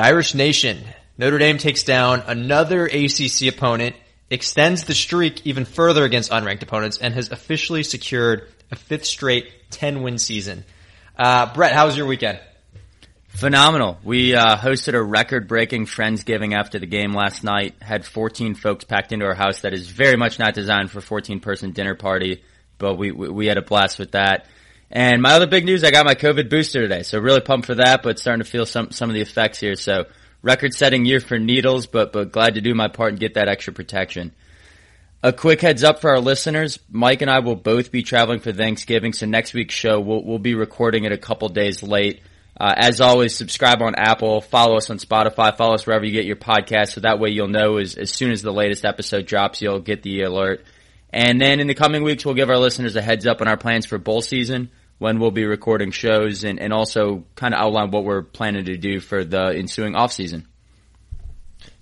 Irish Nation. Notre Dame takes down another ACC opponent, extends the streak even further against unranked opponents, and has officially secured a fifth straight 10 win season. Uh, Brett, how was your weekend? Phenomenal. We uh, hosted a record-breaking Friendsgiving after the game last night. Had 14 folks packed into our house. That is very much not designed for 14-person dinner party, but we, we we had a blast with that. And my other big news, I got my COVID booster today, so really pumped for that. But starting to feel some some of the effects here. So record-setting year for needles, but but glad to do my part and get that extra protection. A quick heads up for our listeners: Mike and I will both be traveling for Thanksgiving, so next week's show we'll we'll be recording it a couple days late. Uh, as always, subscribe on Apple, follow us on Spotify, follow us wherever you get your podcast, so that way you'll know as, as soon as the latest episode drops, you'll get the alert. And then in the coming weeks, we'll give our listeners a heads up on our plans for bowl season, when we'll be recording shows, and, and also kind of outline what we're planning to do for the ensuing off season.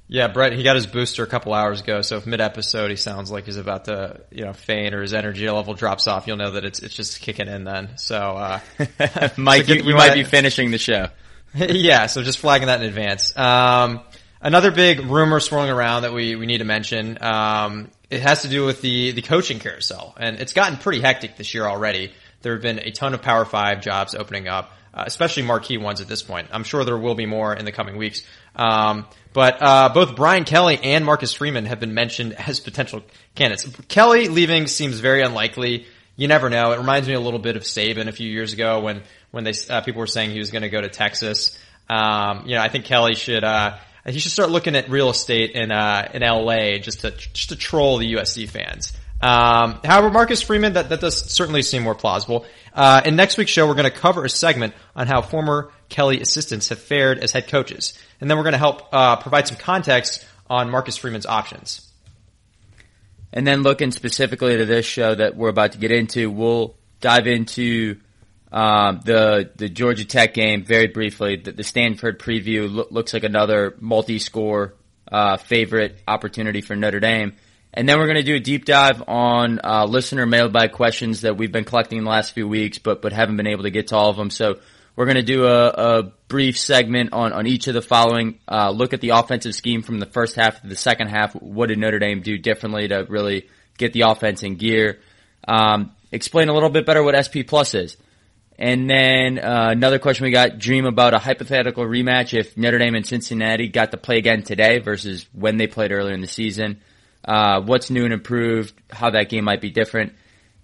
Yeah, Brett, he got his booster a couple hours ago, so if mid episode he sounds like he's about to, you know, faint or his energy level drops off, you'll know that it's it's just kicking in then. So, uh, Mike, so you, you might be finishing the show. yeah, so just flagging that in advance. Um, another big rumor swirling around that we, we need to mention, um, it has to do with the, the coaching carousel, and it's gotten pretty hectic this year already. There have been a ton of Power Five jobs opening up uh, especially marquee ones at this point. I'm sure there will be more in the coming weeks. Um, but uh, both Brian Kelly and Marcus Freeman have been mentioned as potential candidates. Kelly leaving seems very unlikely. You never know. It reminds me a little bit of Saban a few years ago when when they uh, people were saying he was going to go to Texas. Um, you know, I think Kelly should uh, he should start looking at real estate in uh, in LA just to just to troll the USC fans. Um, however, Marcus Freeman, that, that does certainly seem more plausible. Uh, in next week's show, we're going to cover a segment on how former Kelly assistants have fared as head coaches. And then we're going to help uh, provide some context on Marcus Freeman's options. And then looking specifically to this show that we're about to get into, we'll dive into um, the the Georgia Tech game very briefly. The, the Stanford preview lo- looks like another multi-score uh, favorite opportunity for Notre Dame. And then we're going to do a deep dive on uh, listener mailbag questions that we've been collecting in the last few weeks, but but haven't been able to get to all of them. So we're going to do a, a, brief segment on, on each of the following. Uh, look at the offensive scheme from the first half to the second half. What did Notre Dame do differently to really get the offense in gear? Um, explain a little bit better what SP Plus is. And then uh, another question we got: Dream about a hypothetical rematch if Notre Dame and Cincinnati got to play again today versus when they played earlier in the season uh, what's new and improved, how that game might be different,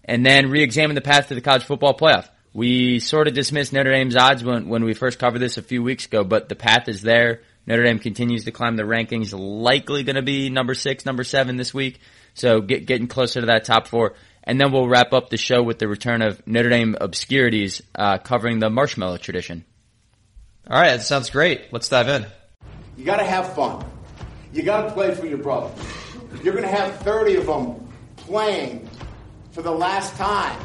and then re-examine the path to the college football playoff. We sort of dismissed Notre Dame's odds when, when we first covered this a few weeks ago, but the path is there. Notre Dame continues to climb the rankings, likely going to be number six, number seven this week. So get, getting closer to that top four. And then we'll wrap up the show with the return of Notre Dame obscurities, uh, covering the marshmallow tradition. All right, that sounds great. Let's dive in. You got to have fun. You got to play for your brother. You're going to have 30 of them playing for the last time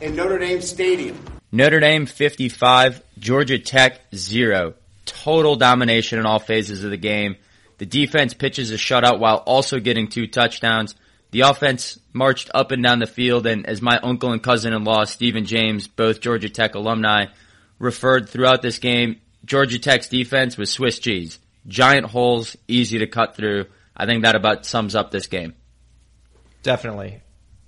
in Notre Dame Stadium. Notre Dame 55, Georgia Tech 0. Total domination in all phases of the game. The defense pitches a shutout while also getting two touchdowns. The offense marched up and down the field, and as my uncle and cousin-in-law, Stephen James, both Georgia Tech alumni, referred throughout this game, Georgia Tech's defense was Swiss cheese. Giant holes, easy to cut through. I think that about sums up this game. Definitely.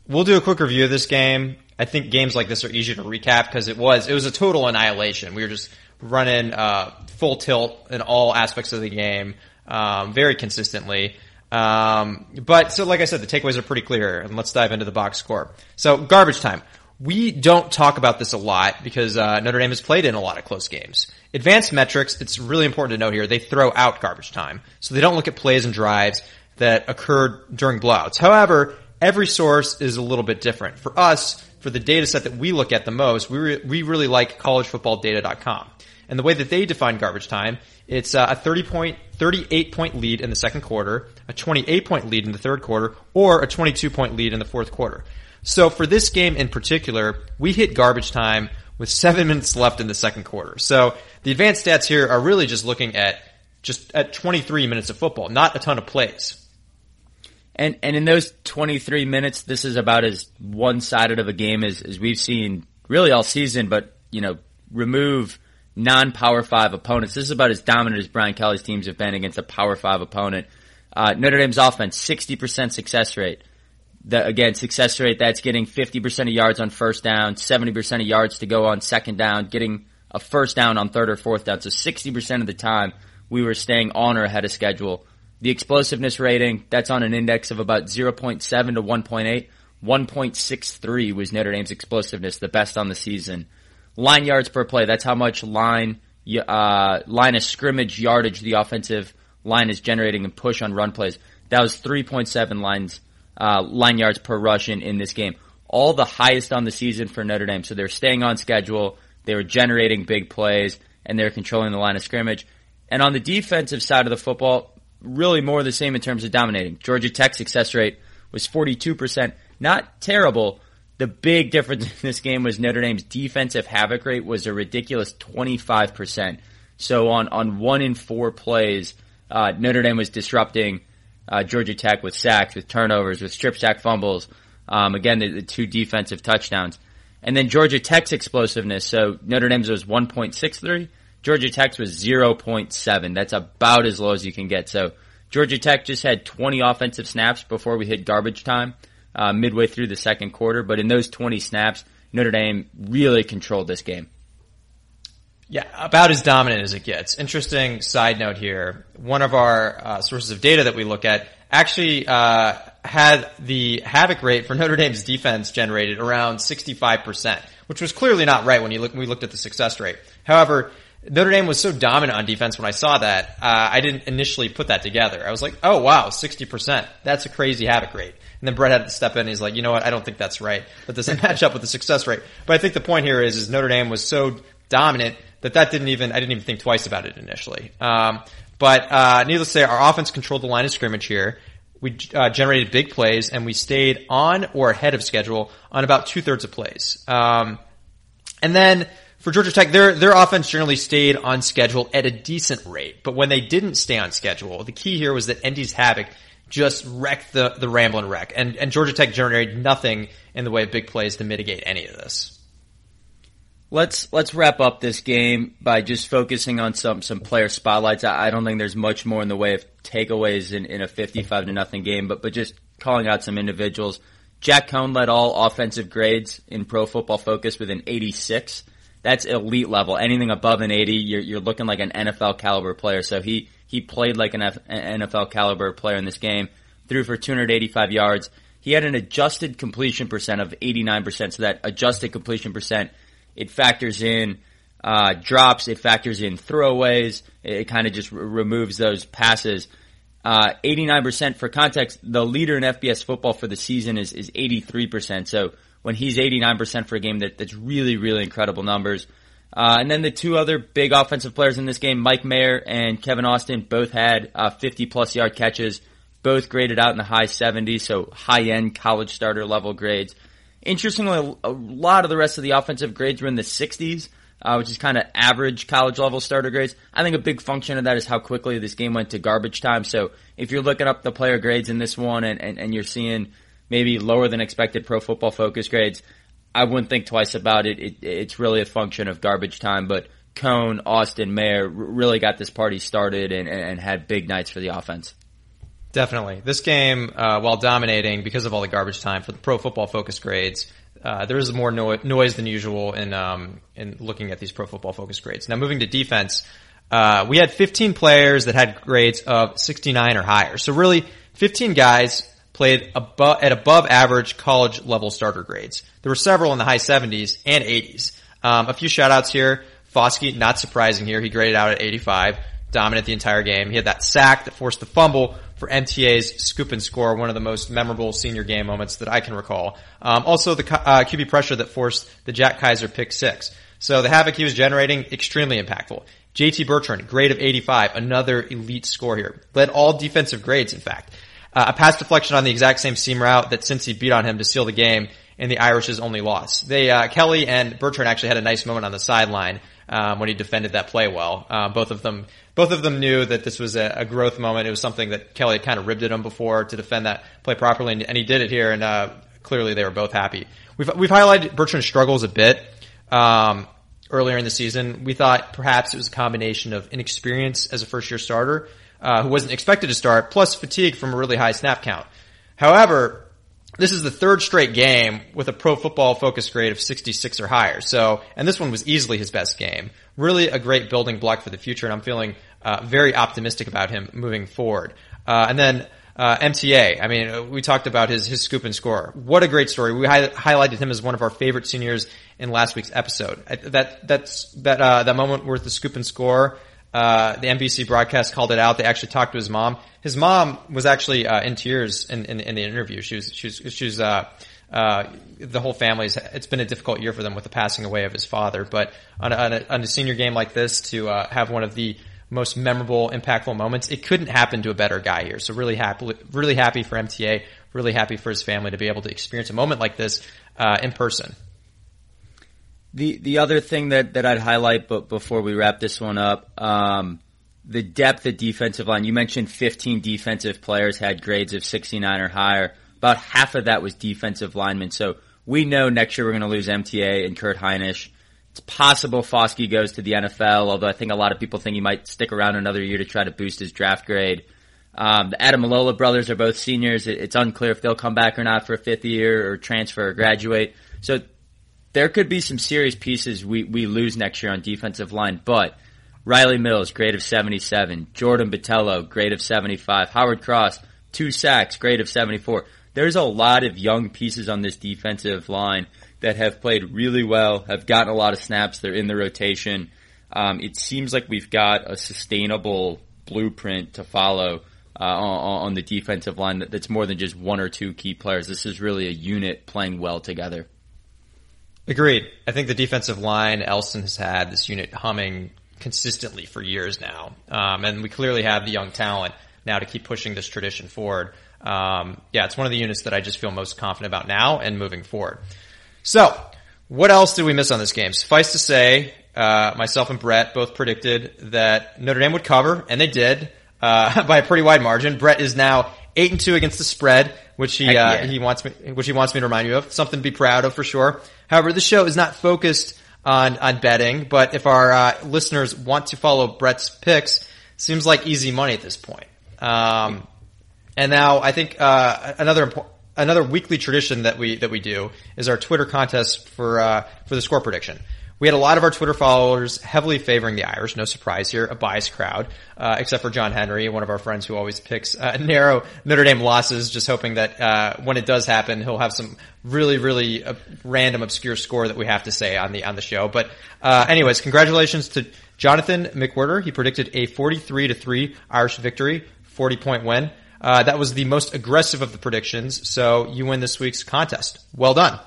We'll do a quick review of this game. I think games like this are easier to recap because it was it was a total annihilation. We were just running uh, full tilt in all aspects of the game, um, very consistently. Um, but so, like I said, the takeaways are pretty clear, and let's dive into the box score. So, garbage time. We don't talk about this a lot because uh, Notre Dame has played in a lot of close games. Advanced metrics, it's really important to note here, they throw out garbage time. So they don't look at plays and drives that occurred during blowouts. However, every source is a little bit different. For us, for the data set that we look at the most, we, re- we really like collegefootballdata.com. And the way that they define garbage time, it's uh, a 30 point, 38 point lead in the second quarter, a 28 point lead in the third quarter, or a 22 point lead in the fourth quarter. So for this game in particular, we hit garbage time with seven minutes left in the second quarter. So the advanced stats here are really just looking at just at 23 minutes of football, not a ton of plays. And and in those 23 minutes, this is about as one sided of a game as, as we've seen really all season. But you know, remove non-power five opponents. This is about as dominant as Brian Kelly's teams have been against a power five opponent. Uh, Notre Dame's offense, 60% success rate. The, again, success rate, that's getting 50% of yards on first down, 70% of yards to go on second down, getting a first down on third or fourth down. So 60% of the time we were staying on or ahead of schedule. The explosiveness rating, that's on an index of about 0.7 to 1.8. 1.63 was Notre Dame's explosiveness, the best on the season. Line yards per play, that's how much line, uh, line of scrimmage yardage the offensive line is generating and push on run plays. That was 3.7 lines, uh, line yards per rush in, in this game. All the highest on the season for Notre Dame. So they're staying on schedule. They were generating big plays and they're controlling the line of scrimmage. And on the defensive side of the football, really more the same in terms of dominating. Georgia Tech's success rate was 42%. Not terrible. The big difference in this game was Notre Dame's defensive havoc rate was a ridiculous 25%. So on, on one in four plays, uh, Notre Dame was disrupting uh, Georgia Tech with sacks, with turnovers, with strip sack fumbles. Um, again, the, the, two defensive touchdowns. And then Georgia Tech's explosiveness. So Notre Dame's was 1.63. Georgia Tech's was 0.7. That's about as low as you can get. So Georgia Tech just had 20 offensive snaps before we hit garbage time, uh, midway through the second quarter. But in those 20 snaps, Notre Dame really controlled this game. Yeah, about as dominant as it gets. Interesting side note here. One of our uh, sources of data that we look at actually uh, had the havoc rate for Notre Dame's defense generated around 65%, which was clearly not right when you look, when we looked at the success rate. However, Notre Dame was so dominant on defense when I saw that, uh, I didn't initially put that together. I was like, oh wow, 60%. That's a crazy havoc rate. And then Brett had to step in and he's like, you know what, I don't think that's right. That doesn't match up with the success rate. But I think the point here is, is Notre Dame was so dominant that that didn't even I didn't even think twice about it initially. Um, but uh, needless to say, our offense controlled the line of scrimmage here. We uh, generated big plays and we stayed on or ahead of schedule on about two thirds of plays. Um, and then for Georgia Tech, their their offense generally stayed on schedule at a decent rate. But when they didn't stay on schedule, the key here was that ND's havoc just wrecked the the Ramblin' Wreck, and and Georgia Tech generated nothing in the way of big plays to mitigate any of this. Let's let's wrap up this game by just focusing on some some player spotlights. I, I don't think there's much more in the way of takeaways in, in a 55 to nothing game, but but just calling out some individuals. Jack Coan led all offensive grades in Pro Football Focus with an 86. That's elite level. Anything above an 80, you're, you're looking like an NFL caliber player. So he he played like an F, NFL caliber player in this game. Threw for 285 yards. He had an adjusted completion percent of 89%. So that adjusted completion percent it factors in uh, drops. It factors in throwaways. It, it kind of just r- removes those passes. Uh, 89% for context, the leader in FBS football for the season is, is 83%. So when he's 89% for a game, that, that's really, really incredible numbers. Uh, and then the two other big offensive players in this game, Mike Mayer and Kevin Austin, both had uh, 50 plus yard catches, both graded out in the high 70s, so high end college starter level grades. Interestingly, a lot of the rest of the offensive grades were in the 60s, uh, which is kind of average college level starter grades. I think a big function of that is how quickly this game went to garbage time. So if you're looking up the player grades in this one and, and, and you're seeing maybe lower than expected pro football focus grades, I wouldn't think twice about it. it it's really a function of garbage time, but Coan, Austin, Mayer really got this party started and, and had big nights for the offense. Definitely. This game, uh, while dominating because of all the garbage time for the pro football focus grades, uh, there is more no- noise than usual in um, in looking at these pro football focus grades. Now, moving to defense, uh, we had 15 players that had grades of 69 or higher. So really, 15 guys played at above average college level starter grades. There were several in the high 70s and 80s. Um, a few shout outs here. Foskey, not surprising here, he graded out at 85, dominant the entire game. He had that sack that forced the fumble, for MTA's scoop and score, one of the most memorable senior game moments that I can recall. Um, also, the uh, QB pressure that forced the Jack Kiser pick six. So the havoc he was generating, extremely impactful. JD Bertrand, grade of 85, another elite score here. Led all defensive grades, in fact. Uh, a pass deflection on the exact same seam route that Cincy beat on him to seal the game in the Irish's only loss. They, uh, Kelly and Bertrand actually had a nice moment on the sideline um, when he defended that play well. Uh, both of them, both of them knew that this was a, a, growth moment. It was something that Kelly had kind of ribbed at him before to defend that play properly, and, and he did it here. And uh, clearly, they were both happy. We've we've highlighted Bertrand's struggles a bit um, earlier in the season. We thought perhaps it was a combination of inexperience as a first year starter, uh, who wasn't expected to start, plus fatigue from a really high snap count. However, this is the third straight game with a pro football focus grade of 66 or higher. So, and this one was easily his best game. Really a great building block for the future, and I'm feeling uh, very optimistic about him moving forward. Uh, and then uh, MTA. I mean, we talked about his his scoop and score. What a great story. We hi- highlighted him as one of our favorite seniors in last week's episode. That that's that uh, that moment worth the scoop and score. Uh, the NBC broadcast called it out. They actually talked to his mom. His mom was actually uh, in tears in, in, in, the interview. She was she was she was uh, uh, the whole family's. It's been a difficult year for them with the passing away of his father. But on a, on a, on a senior game like this, to uh, have one of the most memorable, impactful moments. It couldn't happen to a better guy here. So really happy, really happy for MTA. Really happy for his family to be able to experience a moment like this uh, in person. The the other thing that, that I'd highlight, but before we wrap this one up, um, the depth at defensive line. You mentioned 15 defensive players had grades of 69 or higher. About half of that was defensive linemen. So we know next year we're going to lose MTA and Kurt Hinish. It's possible Foskey goes to the NFL, although I think a lot of people think he might stick around another year to try to boost his draft grade. Um, the Ademilola brothers are both seniors. it's unclear if they'll come back or not for a fifth year or transfer or graduate. So there could be some serious pieces we, we lose next year on defensive line, but Rylie Mills, grade of 77. Jordan Botelho, grade of 75. Howard Cross, two sacks, grade of 74. There's a lot of young pieces on this defensive line that have played really well, have gotten a lot of snaps. They're in the rotation. Um, it seems like we've got a sustainable blueprint to follow uh, on, on, the defensive line that, that's more than just one or two key players. This is really a unit playing well together. Agreed. I think the defensive line, Elston has had this unit humming consistently for years now. Um, and we clearly have the young talent now to keep pushing this tradition forward. Um, yeah, it's one of the units that I just feel most confident about now and moving forward. So, what else did we miss on this game? Suffice to say, uh, myself and Brett both predicted that Notre Dame would cover, and they did uh, by a pretty wide margin. Brett is now eight and two against the spread, which he uh, yeah. he wants me which he wants me to remind you of. Something to be proud of for sure. However, the show is not focused on on betting, but if our uh, listeners want to follow Brett's picks, seems like easy money at this point. Um, and now I think uh, another another weekly tradition that we that we do is our Twitter contest for uh, for the score prediction. We had a lot of our Twitter followers heavily favoring the Irish. No surprise here, a biased crowd, uh, except for John Henry, one of our friends who always picks uh, narrow Notre Dame losses, just hoping that uh, when it does happen, he'll have some really, really uh, random, obscure score that we have to say on the on the show. But uh, anyways, congratulations to Jonathan McWhirter. He predicted a 43 to three Irish victory, 40 point win. Uh, that was the most aggressive of the predictions, so you win this week's contest. Well done.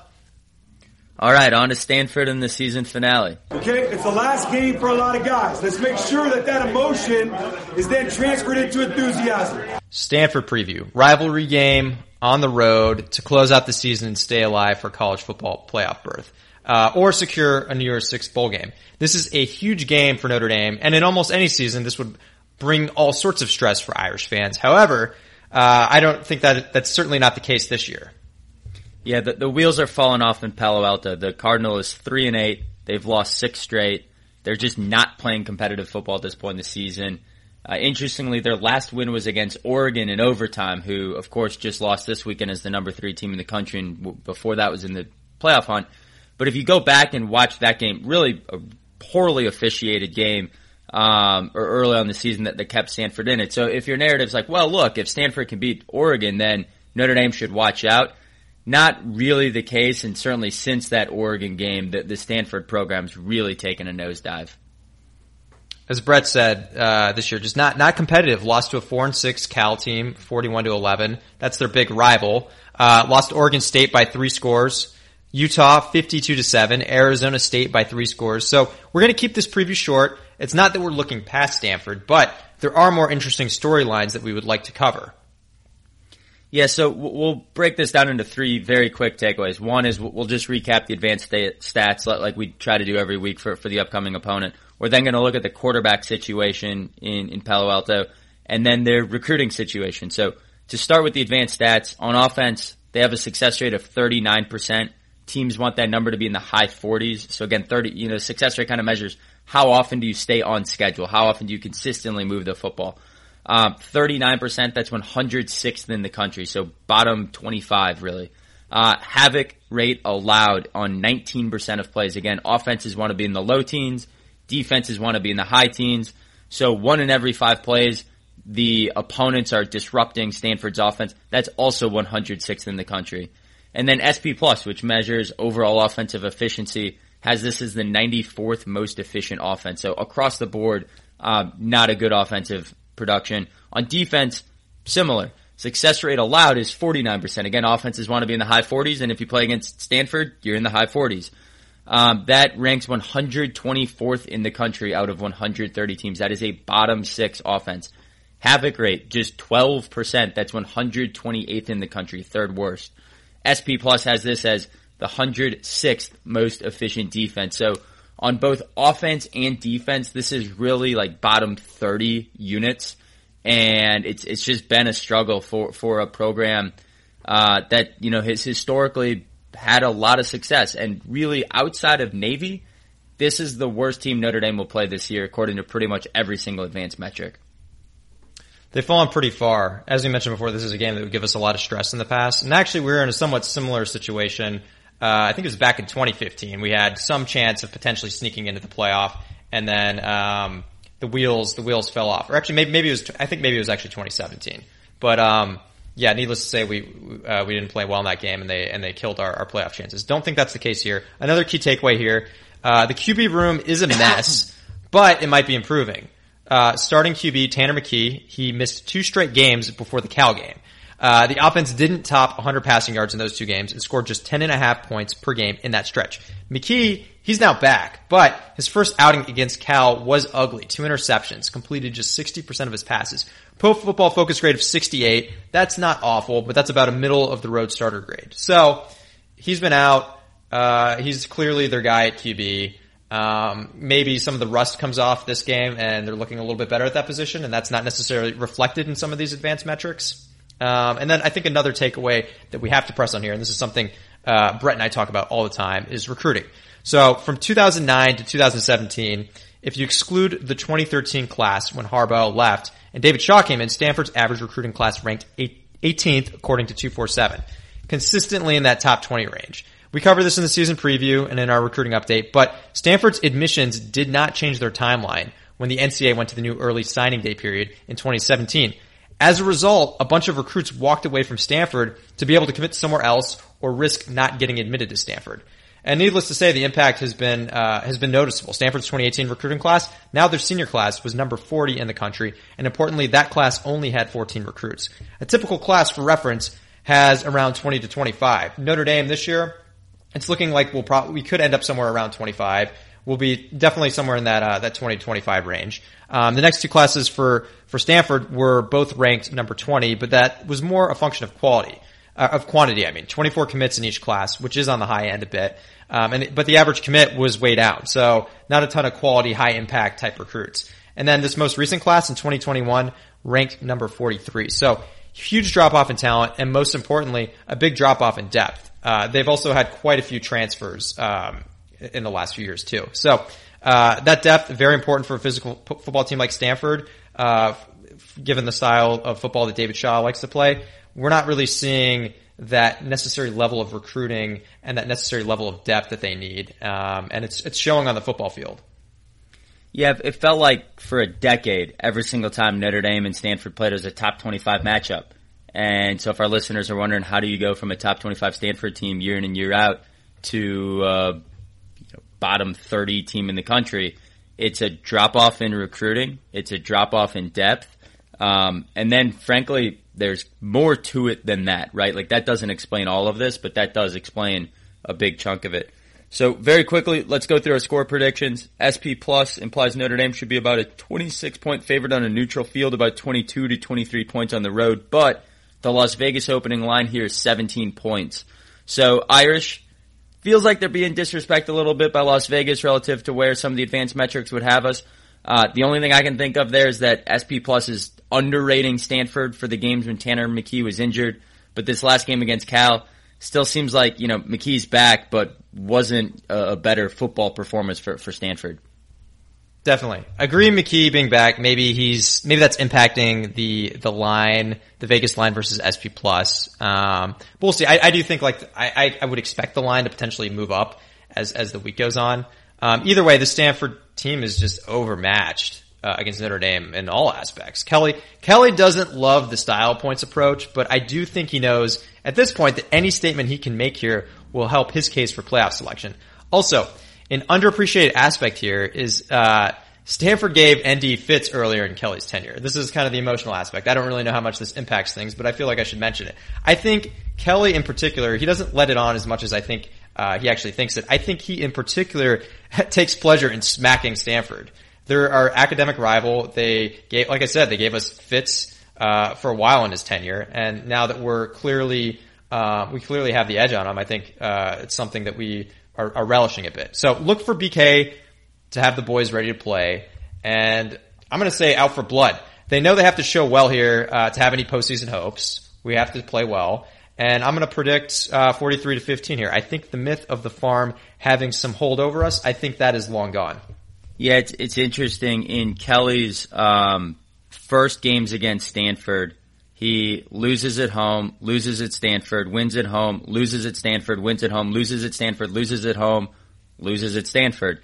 All right, on to Stanford in the season finale. Okay, it's the last game for a lot of guys. Let's make sure that that emotion is then transferred into enthusiasm. Stanford preview. Rivalry game on the road to close out the season and stay alive for college football playoff berth. Uh, or secure a New Year's Six bowl game. This is a huge game for Notre Dame, and in almost any season, this would bring all sorts of stress for Irish fans. However, uh, I don't think that that's certainly not the case this year. Yeah, the, the wheels are falling off in Palo Alto. The Cardinal is three and eight. They've lost six straight. They're just not playing competitive football at this point in the season. Uh, interestingly, their last win was against Oregon in overtime, who, of course, just lost this weekend as the number three team in the country, and w- before that was in the playoff hunt. But if you go back and watch that game, really a poorly officiated game um, or early on the season that, kept Stanford in it. So if your narrative's like, well, look, if Stanford can beat Oregon, then Notre Dame should watch out. Not really the case, and certainly since that Oregon game, the, the Stanford program's really taken a nosedive. As Brett said, uh, this year just not not competitive. Lost to a four and six Cal team, forty-one to eleven. That's their big rival. Uh, lost Oregon State by three scores. Utah 52 to 7, Arizona State by 3 scores. So, we're going to keep this preview short. It's not that we're looking past Stanford, but there are more interesting storylines that we would like to cover. Yeah, so we'll break this down into three very quick takeaways. One is we'll just recap the advanced stats like we try to do every week for, for the upcoming opponent. We're then going to look at the quarterback situation in, in Palo Alto and then their recruiting situation. So to start with the advanced stats, on offense, they have a success rate of 39%. teams want that number to be in the high 40s. So again, 30, you know, success rate kind of measures how often do you stay on schedule? How often do you consistently move the football? Um, 39%, that's 106th in the country. So bottom 25 really. Uh, havoc rate allowed on 19% of plays. Again, offenses want to be in the low teens. Defenses want to be in the high teens. So one in every five plays, the opponents are disrupting Stanford's offense. That's also 106th in the country. And then SP Plus, which measures overall offensive efficiency, has this as the 94th most efficient offense. So across the board, um, not a good offensive production. On defense, similar. Success rate allowed is 49%. Again, offenses want to be in the high 40s, and if you play against Stanford, you're in the high 40s. Um, that ranks 124th in the country out of 130 teams. That is a bottom six offense. Havoc rate, just 12%. That's 128th in the country, third worst. SP Plus has this as the 106th most efficient defense. So on both offense and defense, this is really like bottom 30 units. And it's, it's just been a struggle for, for a program, uh, that, you know, has historically had a lot of success and really outside of Navy, this is the worst team Notre Dame will play this year according to pretty much every single advanced metric. They've fallen pretty far. As we mentioned before, this is a game that would give us a lot of stress in the past. And actually, we were in a somewhat similar situation. Uh, I think it was back in 2015. We had some chance of potentially sneaking into the playoff, and then um, the wheels the wheels fell off. Or actually, maybe maybe it was I think maybe it was actually 2017. But um, yeah, needless to say, we uh, we didn't play well in that game, and they and they killed our, our playoff chances. Don't think that's the case here. Another key takeaway here: uh, the QB room is a mess, but it might be improving. Uh, starting QB Tanner McKee, he missed two straight games before the Cal game. Uh, the offense didn't top 100 passing yards in those two games and scored just 10 and a half points per game in that stretch. McKee, he's now back, but his first outing against Cal was ugly. Two interceptions, completed just 60% of his passes. Pro football focus grade of 68. That's not awful, but that's about a middle of the road starter grade. So, he's been out. Uh, he's clearly their guy at QB. Um, maybe some of the rust comes off this game and they're looking a little bit better at that position and that's not necessarily reflected in some of these advanced metrics. Um, and then I think another takeaway that we have to press on here, and this is something uh, Brett and I talk about all the time, is recruiting. So from 2009 to 2017, if you exclude the 2013 class when Harbaugh left and David Shaw came in, Stanford's average recruiting class ranked 18th according to 247, consistently in that top 20 range. We cover this in the season preview and in our recruiting update, but Stanford's admissions did not change their timeline when the NCAA went to the new early signing day period in 2017. As a result, a bunch of recruits walked away from Stanford to be able to commit somewhere else or risk not getting admitted to Stanford. And needless to say, the impact has been uh, has been noticeable. Stanford's 2018 recruiting class, now their senior class, was number 40 in the country, and importantly, that class only had 14 recruits. A typical class, for reference, has around 20 to 25. Notre Dame this year, it's looking like we'll probably we could end up somewhere around 25 will be definitely somewhere in that uh, that 20 to 25 range. Um, the next two classes for for Stanford were both ranked number 20, but that was more a function of quality. Uh, of quantity, I mean, 24 commits in each class, which is on the high end a bit. Um, and but the average commit was way down, so not a ton of quality, high impact type recruits. And then this most recent class in 2021 ranked number 43. So huge drop off in talent, and most importantly, a big drop off in depth. Uh, they've also had quite a few transfers um, in the last few years too. So uh, that depth very important for a physical p- football team like Stanford. Uh, given the style of football that David Shaw likes to play, we're not really seeing that necessary level of recruiting and that necessary level of depth that they need, um, and it's it's showing on the football field. Yeah, it felt like for a decade, every single time Notre Dame and Stanford played, it was a top 25 matchup. And so if our listeners are wondering how do you go from a top 25 Stanford team year in and year out to uh, bottom 30 team in the country. It's a drop off in recruiting. It's a drop off in depth. Um, and then frankly, there's more to it than that, right? Like that doesn't explain all of this, but that does explain a big chunk of it. So very quickly, let's go through our score predictions. SP plus implies Notre Dame should be about a 26 point favorite on a neutral field, about 22 to 23 points on the road, but the Las Vegas opening line here is 17 points. So Irish, feels like they're being disrespected a little bit by Las Vegas relative to where some of the advanced metrics would have us. Uh, the only thing I can think of there is that SP Plus is underrating Stanford for the games when Tanner McKee was injured. But this last game against Cal, still seems like you know McKee's back, but wasn't a, a better football performance for for Stanford. Definitely agree. McKee being back, maybe he's maybe that's impacting the the line, the Vegas line versus SP plus. Um, but we'll see. I, I do think like I, I would expect the line to potentially move up as as the week goes on. Um, either way, the Stanford team is just overmatched uh, against Notre Dame in all aspects. Kelly Kelly doesn't love the style points approach, but I do think he knows at this point that any statement he can make here will help his case for playoff selection. Also, an underappreciated aspect here is uh, Stanford gave ND fits earlier in Kelly's tenure. This is kind of the emotional aspect. I don't really know how much this impacts things, but I feel like I should mention it. I think Kelly in particular, he doesn't let it on as much as I think uh, he actually thinks it. I think he in particular takes pleasure in smacking Stanford. They're our academic rival. They gave, like I said, they gave us fits uh, for a while in his tenure, and now that we're clearly uh, we clearly have the edge on him, I think uh, it's something that we are, are, relishing a bit. So look for BK to have the boys ready to play, and I'm going to say out for blood. They know they have to show well here uh, to have any postseason hopes. We have to play well. And I'm going to predict uh, 43 to 15 here. I think the myth of the farm having some hold over us, I think that is long gone. Yeah, it's, it's interesting. In Kelly's um, first games against Stanford, he loses at home, loses at Stanford, wins at home, loses at Stanford, wins at home, loses at Stanford, loses at home, loses at Stanford.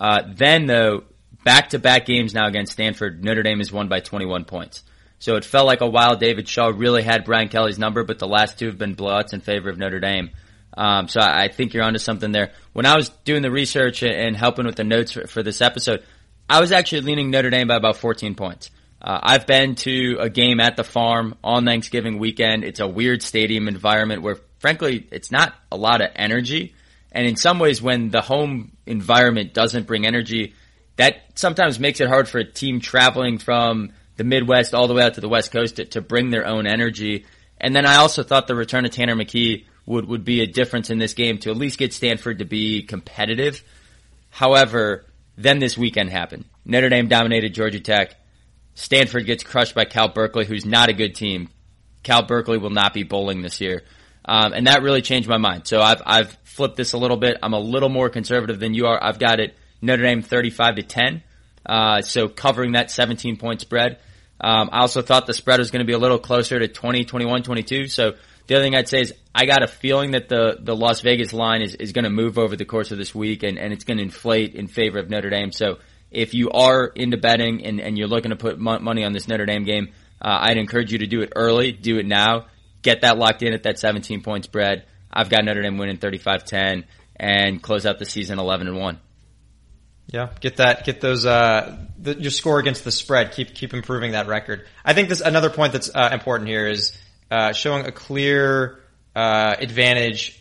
Uh, then, though, back to back games now against Stanford, Notre Dame is won by 21 points. So it felt like a while David Shaw really had Brian Kelly's number, but the last two have been blowouts in favor of Notre Dame. Um, so I, I, think you're onto something there. When I was doing the research and helping with the notes for, for this episode, I was actually leaning Notre Dame by about 14 points. Uh, I've been to a game at the farm on Thanksgiving weekend. It's a weird stadium environment where, frankly, it's not a lot of energy. And in some ways, when the home environment doesn't bring energy, that sometimes makes it hard for a team traveling from the Midwest all the way out to the West Coast to, to bring their own energy. And then I also thought the return of Tanner McKee would, would be a difference in this game to at least get Stanford to be competitive. However, then this weekend happened. Notre Dame dominated Georgia Tech. Stanford gets crushed by Cal Berkeley, who's not a good team. Cal Berkeley will not be bowling this year. Um, and that really changed my mind. So I've, I've flipped this a little bit. I'm a little more conservative than you are. I've got it Notre Dame 35 to 10. Uh, so covering that 17 point spread. Um, I also thought the spread was going to be a little closer to 20, 21, 22. So the other thing I'd say is I got a feeling that the, the Las Vegas line is, is going to move over the course of this week and, and it's going to inflate in favor of Notre Dame. So if you are into betting and, and you're looking to put money on this Notre Dame game, uh, I'd encourage you to do it early, do it now, get that locked in at that 17 point spread. I've got Notre Dame winning 35-10 and close out the season 11 and 1. Yeah, get that, get those, uh, the, your score against the spread. Keep keep improving that record. I think this another point that's uh, important here is uh, showing a clear uh, advantage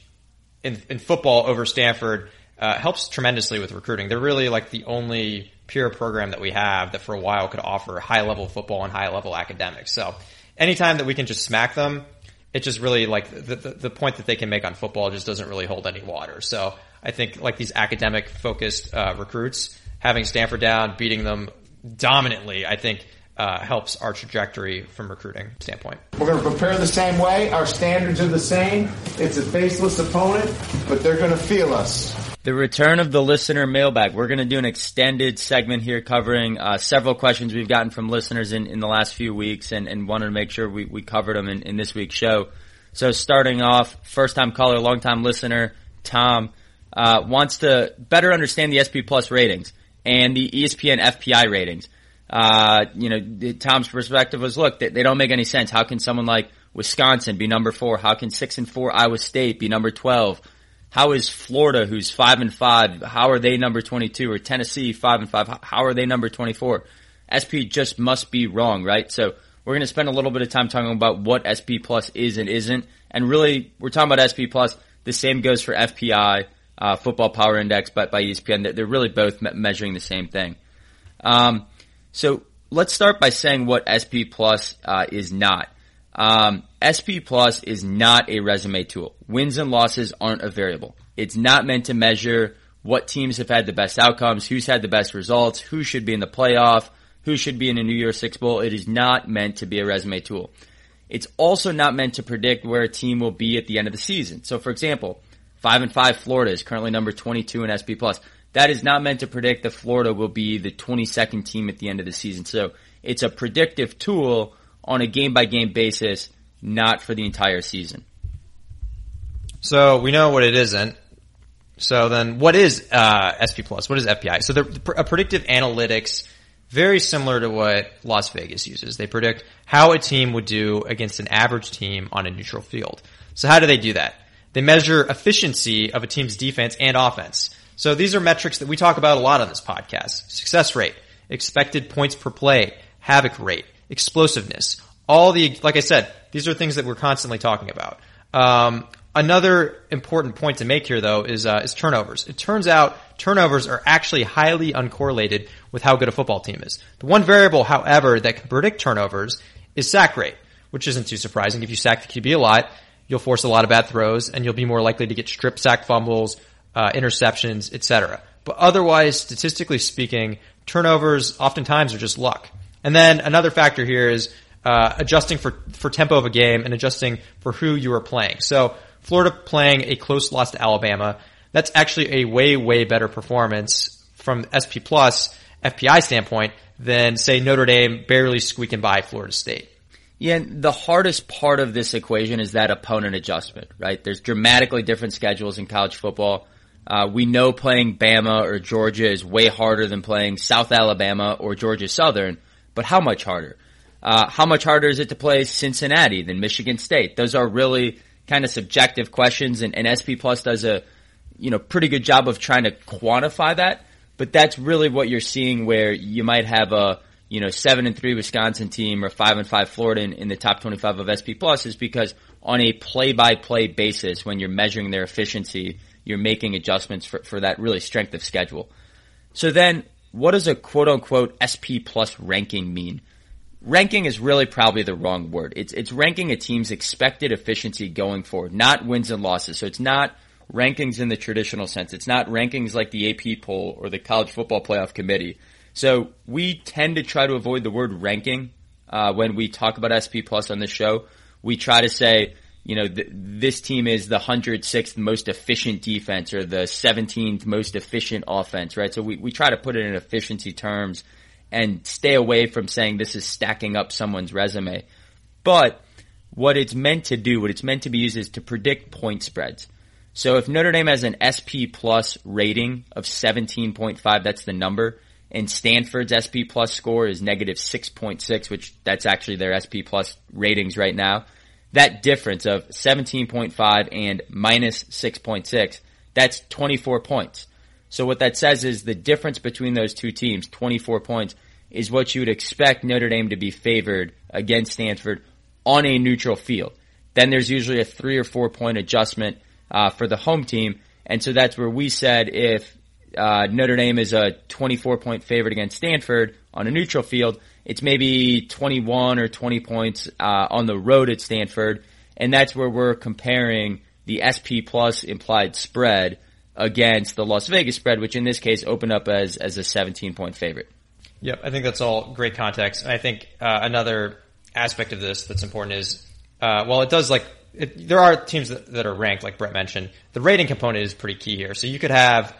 in, in football over Stanford uh, helps tremendously with recruiting. They're really like the only pure program that we have that for a while could offer high level football and high level academics. So anytime that we can just smack them, it just really like the, the, the point that they can make on football just doesn't really hold any water. So I think like these academic focused uh, recruits, having Stanford down, beating them dominantly, I think uh, helps our trajectory from recruiting standpoint. We're going to prepare the same way. Our standards are the same. It's a faceless opponent, but they're going to feel us. The return of the listener mailbag. We're going to do an extended segment here covering uh, several questions we've gotten from listeners in, in the last few weeks and, and wanted to make sure we, we covered them in, in this week's show. So starting off, first time caller, long time listener, Tom uh, wants to better understand the SP Plus ratings and the ESPN FPI ratings. Uh, you know, Tom's perspective was, look, they, they, don't make any sense. How can someone like Wisconsin be number four? How can six and four Iowa State be number 12? How is Florida, who's five and five, how are they number 22? Or Tennessee, five and five, how are they number 24? SP just must be wrong, right? So we're going to spend a little bit of time talking about what SP Plus is and isn't. And really, we're talking about SP Plus. The same goes for FPI uh, Football Power Index but by ESPN. They're really both me- measuring the same thing. Um, so let's start by saying what SP Plus uh, is not. Um, SP Plus is not a resume tool. Wins and losses aren't a variable. It's not meant to measure what teams have had the best outcomes, who's had the best results, who should be in the playoff, who should be in a New Year's Six Bowl. It is not meant to be a resume tool. It's also not meant to predict where a team will be at the end of the season. So for example, five and five Florida is currently number 22 in SP plus. That is not meant to predict that Florida will be the 22nd team at the end of the season. So it's a predictive tool on a game by game basis, not for the entire season. So we know what it isn't. So then what is uh, SP plus? What is FPI? So the, a predictive analytics very similar to what Las Vegas uses. They predict how a team would do against an average team on a neutral field. So how do they do that? They measure efficiency of a team's defense and offense. So these are metrics that we talk about a lot on this podcast. Success rate, expected points per play, havoc rate, explosiveness. All the, like I said, these are things that we're constantly talking about. Um, another important point to make here though is, uh, is turnovers. It turns out turnovers are actually highly uncorrelated with how good a football team is. The one variable, however, that can predict turnovers is sack rate, which isn't too surprising. If you sack the QB a lot, you'll force a lot of bad throws and you'll be more likely to get strip sack fumbles, uh, interceptions, etc. But otherwise, statistically speaking, turnovers oftentimes are just luck. And then another factor here is uh, adjusting for for tempo of a game and adjusting for who you are playing. So Florida playing a close loss to Alabama, that's actually a way way better performance from SP plus FPI standpoint than say Notre Dame barely squeaking by Florida State. Yeah, the hardest part of this equation is that opponent adjustment, right? There's dramatically different schedules in college football. Uh, we know playing Bama or Georgia is way harder than playing South Alabama or Georgia Southern, but how much harder? Uh, how much harder is it to play Cincinnati than Michigan State? Those are really kind of subjective questions, and, and SP Plus does a you know pretty good job of trying to quantify that. But that's really what you're seeing, where you might have a you know seven and three Wisconsin team or five and five Florida in, in the top 25 of SP Plus, is because on a play by play basis, when you're measuring their efficiency you're making adjustments for, for that really strength of schedule. So then what does a quote unquote SP plus ranking mean? Ranking is really probably the wrong word. It's, it's ranking a team's expected efficiency going forward, not wins and losses. So it's not rankings in the traditional sense. It's not rankings like the AP poll or the college football playoff committee. So we tend to try to avoid the word ranking uh, when we talk about SP plus on this show. We try to say you know, th- this team is the 106th most efficient defense or the 17th most efficient offense, right? So we, we try to put it in efficiency terms and stay away from saying this is stacking up someone's resume. But what it's meant to do, what it's meant to be used is to predict point spreads. So if Notre Dame has an SP plus rating of 17.5, that's the number, and Stanford's SP plus score is negative 6.6, which that's actually their SP plus ratings right now that difference of 17.5 and minus 6.6, that's 24 points. So what that says is the difference between those two teams, 24 points, is what you would expect Notre Dame to be favored against Stanford on a neutral field. Then there's usually a three or four point adjustment uh, for the home team, and so that's where we said if uh, Notre Dame is a 24 point favorite against Stanford on a neutral field, it's maybe 21 or 20 points uh, on the road at Stanford, and that's where we're comparing the SP plus implied spread against the Las Vegas spread, which in this case opened up as as a 17 point favorite. Yep, I think that's all great context. And I think uh, another aspect of this that's important is, uh, well, it does like it, there are teams that, that, are ranked, like Brett mentioned. The rating component is pretty key here. So you could have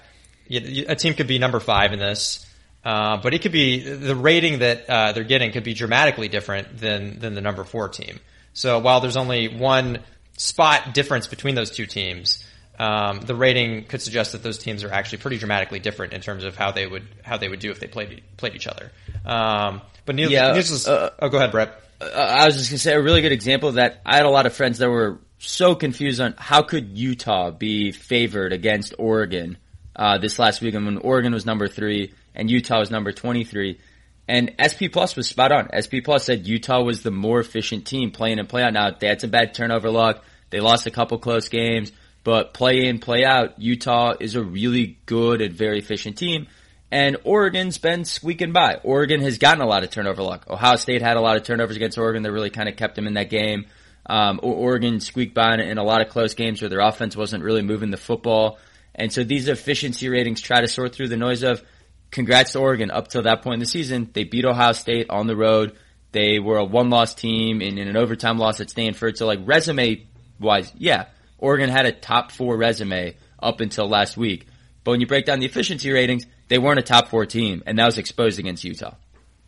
a team could be number five in this, uh, but it could be the rating that uh, they're getting could be dramatically different than than the number four team. So while there's only one spot difference between those two teams, um, the rating could suggest that those teams are actually pretty dramatically different in terms of how they would how they would do if they played played each other. Um, but needless, yeah, needless, uh, oh, go ahead, Brett. Uh, I was just gonna say a really good example of that. I had a lot of friends that were so confused on how could Utah be favored against Oregon uh, this last weekend when Oregon was number three and Utah was number 23. And SP Plus was spot on. SP Plus said Utah was the more efficient team playing and play out. Now they had some bad turnover luck. They lost a couple close games, but play in, play out, Utah is a really good and very efficient team. And Oregon's been squeaking by. Oregon has gotten a lot of turnover luck. Ohio State had a lot of turnovers against Oregon that really kind of kept them in that game. Um, Oregon squeaked by in a lot of close games where their offense wasn't really moving the football. And so these efficiency ratings try to sort through the noise of congrats to Oregon. Up till that point in the season, they beat Ohio State on the road. They were a one loss team in, in an overtime loss at Stanford. So like resume wise, yeah, Oregon had a top four resume up until last week. But when you break down the efficiency ratings, they weren't a top four team, and that was exposed against Utah.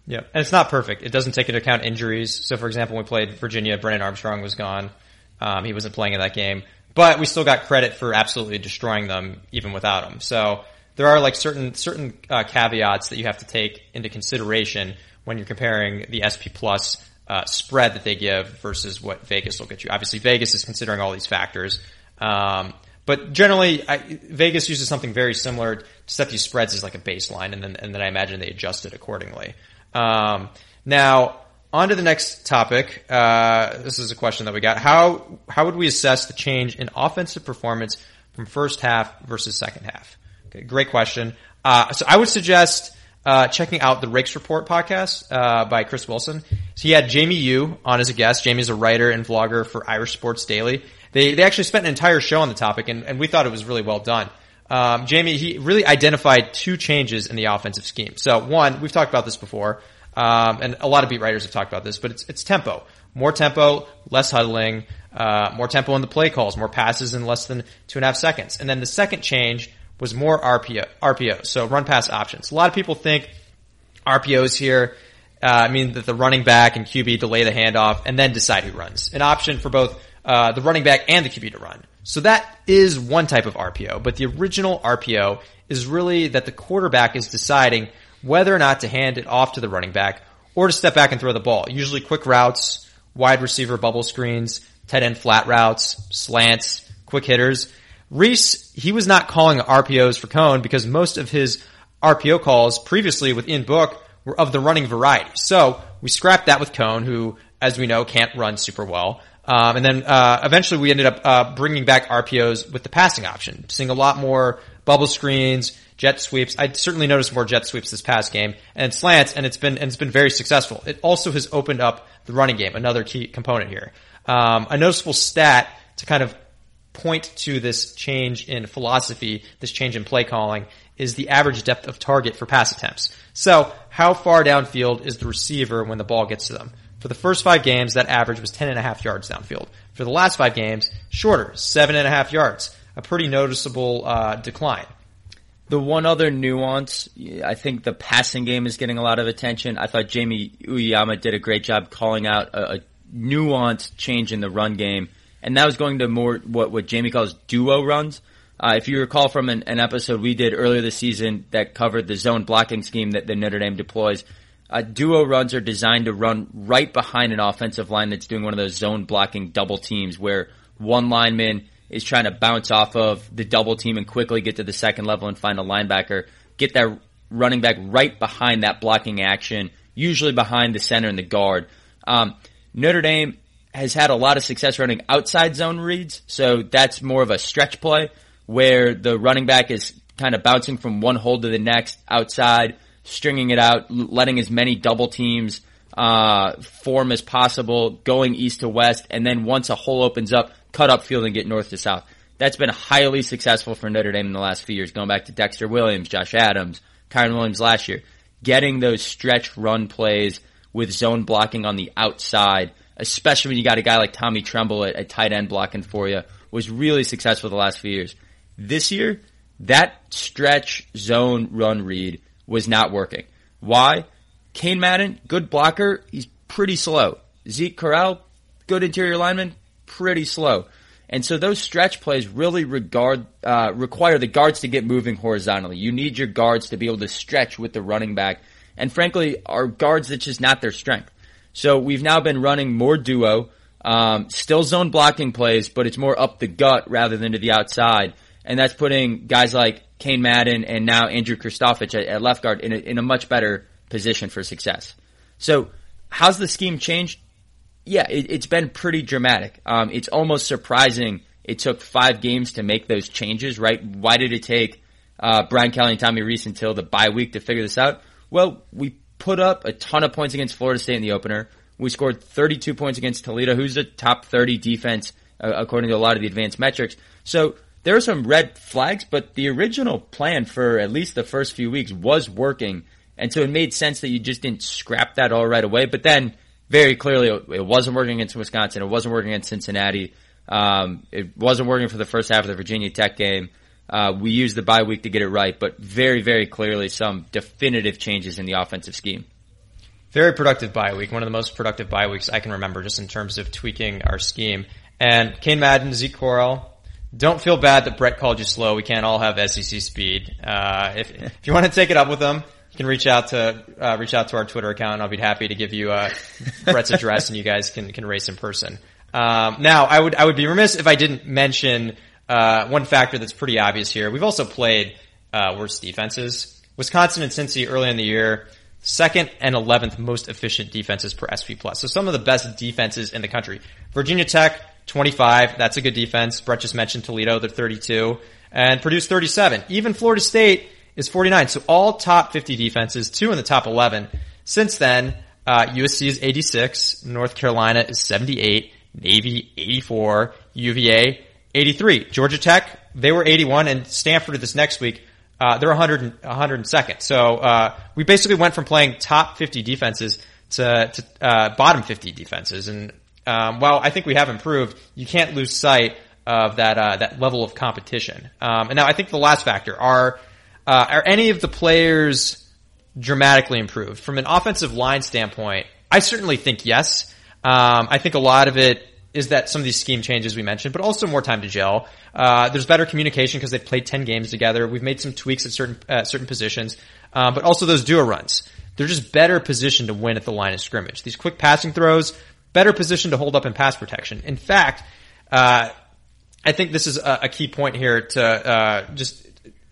Yeah, and it's not perfect. It doesn't take into account injuries. So, for example, when we played Virginia, Brennan Armstrong was gone. Um, he wasn't playing in that game, but we still got credit for absolutely destroying them even without him. So there are like certain certain uh, caveats that you have to take into consideration when you're comparing the SP Plus uh, spread that they give versus what Vegas will get you. Obviously, Vegas is considering all these factors. Um, but generally, I, Vegas uses something very similar to set these spreads as like a baseline, and then and then I imagine they adjust it accordingly. Um, now, on to the next topic. Uh, this is a question that we got. How how would we assess the change in offensive performance from first half versus second half? Okay, great question. Uh, so I would suggest uh, checking out the Rakes Report podcast uh, by Chris Wilson. So he had Jamie Yu on as a guest. Jamie's a writer and vlogger for Irish Sports Daily. They they actually spent an entire show on the topic, and, and we thought it was really well done. Um, Jamie, he really identified two changes in the offensive scheme. So one, we've talked about this before, um, and a lot of beat writers have talked about this, but it's it's tempo, more tempo, less huddling, uh, more tempo in the play calls, more passes in less than two and a half seconds. And then the second change was more RPO, RPO, so run pass options. A lot of people think RPOs here. Uh, mean that the running back and QB delay the handoff and then decide who runs. An option for both uh, the running back and the QB to run. So that is one type of RPO, but the original RPO is really that the quarterback is deciding whether or not to hand it off to the running back or to step back and throw the ball. Usually quick routes, wide receiver bubble screens, tight end flat routes, slants, quick hitters. Rees, he was not calling RPOs for Coan because most of his RPO calls previously with Ian Book were of the running variety. So we scrapped that with Coan, who, as we know, can't run super well. Um, and then uh, eventually we ended up uh, bringing back RPOs with the passing option, seeing a lot more bubble screens, jet sweeps. I certainly noticed more jet sweeps this past game and slants, and it's been and it's been very successful. It also has opened up the running game, another key component here. Um, a noticeable stat to kind of point to this change in philosophy, this change in play calling, is the average depth of target for pass attempts. So, how far downfield is the receiver when the ball gets to them? For the first five games, that average was 10 and a half yards downfield. For the last five games, shorter, seven and a half yards. A pretty noticeable uh, decline. The one other nuance, I think the passing game is getting a lot of attention. I thought Jamie Uyeyama did a great job calling out a, a nuanced change in the run game, and that was going to more what, what Jamie calls duo runs. Uh, if you recall from an, an, episode we did earlier this season that covered the zone blocking scheme that, that Notre Dame deploys, uh, duo runs are designed to run right behind an offensive line that's doing one of those zone blocking double teams where one lineman is trying to bounce off of the double team and quickly get to the second level and find a linebacker, get that running back right behind that blocking action, usually behind the center and the guard. Um, Notre Dame has had a lot of success running outside zone reads, so that's more of a stretch play where the running back is kind of bouncing from one hold to the next outside stringing it out, letting as many double teams uh, form as possible, going east to west, and then once a hole opens up, cut up field and get north to south. That's been highly successful for Notre Dame in the last few years, going back to Dexter Williams, Josh Adams, Kyren Williams last year. Getting those stretch run plays with zone blocking on the outside, especially when you got a guy like Tommy Tremble at, at tight end blocking for you, was really successful the last few years. This year, that stretch zone run read was not working. Why? Cain Madden, good blocker, he's pretty slow. Zeke Correll, good interior lineman, pretty slow. And so those stretch plays really regard uh, require the guards to get moving horizontally. You need your guards to be able to stretch with the running back. And frankly, our guards that's just not their strength. So we've now been running more duo, um, still zone blocking plays, but it's more up the gut rather than to the outside. And that's putting guys like Cain Madden and now Andrew Kristofic at, at left guard in a, in a much better position for success. So how's the scheme changed? Yeah, it, has been pretty dramatic. Um, it's almost surprising it took five games to make those changes, right? Why did it take uh, Brian Kelly and Tommy Rees until the bye week to figure this out? Well, we put up a ton of points against Florida State in the opener. We scored 32 points against Toledo, who's a top 30 defense uh, according to a lot of the advanced metrics. So there are some red flags, but the original plan for at least the first few weeks was working. And so it made sense that you just didn't scrap that all right away. But then very clearly it wasn't working against Wisconsin. It wasn't working against Cincinnati. Um, it wasn't working for the first half of the Virginia Tech game. Uh, we used the bye week to get it right, but very, very clearly some definitive changes in the offensive scheme. Very productive bye week. One of the most productive bye weeks I can remember just in terms of tweaking our scheme. And Cain Madden, Zeke Correll, don't feel bad that Brett called you slow. We can't all have SEC speed. Uh, if, if you want to take it up with them, you can reach out to, uh, reach out to our Twitter account. I'll be happy to give you, uh, Brett's address and you guys can, can race in person. Um, now I would, I would be remiss if I didn't mention, uh, one factor that's pretty obvious here. We've also played, uh, worse defenses. Wisconsin and Cincy early in the year, second and 11th most efficient defenses per SP plus. So some of the best defenses in the country. Virginia Tech, 25. That's a good defense. Brett just mentioned Toledo. They're 32 and Purdue's 37. Even Florida State is 49. So all top 50 defenses, two in the top 11. Since then, uh, USC is 86. North Carolina is 78. Navy 84. UVA 83. Georgia Tech, they were 81 and Stanford this next week, uh, they're 100, 102nd. So, uh, we basically went from playing top 50 defenses to, to, uh, bottom 50 defenses. And, um, while I think we have improved, you can't lose sight of that, uh, that level of competition. Um, and now I think the last factor are, uh, are any of the players dramatically improved from an offensive line standpoint? I certainly think yes. Um, I think a lot of it is that some of these scheme changes we mentioned, but also more time to gel. Uh, there's better communication because they've played 10 games together. We've made some tweaks at certain, uh, certain positions. Um, but also those duo runs. They're just better positioned to win at the line of scrimmage. These quick passing throws, better positioned to hold up in pass protection. In fact, uh, I think this is a, a key point here to, uh, just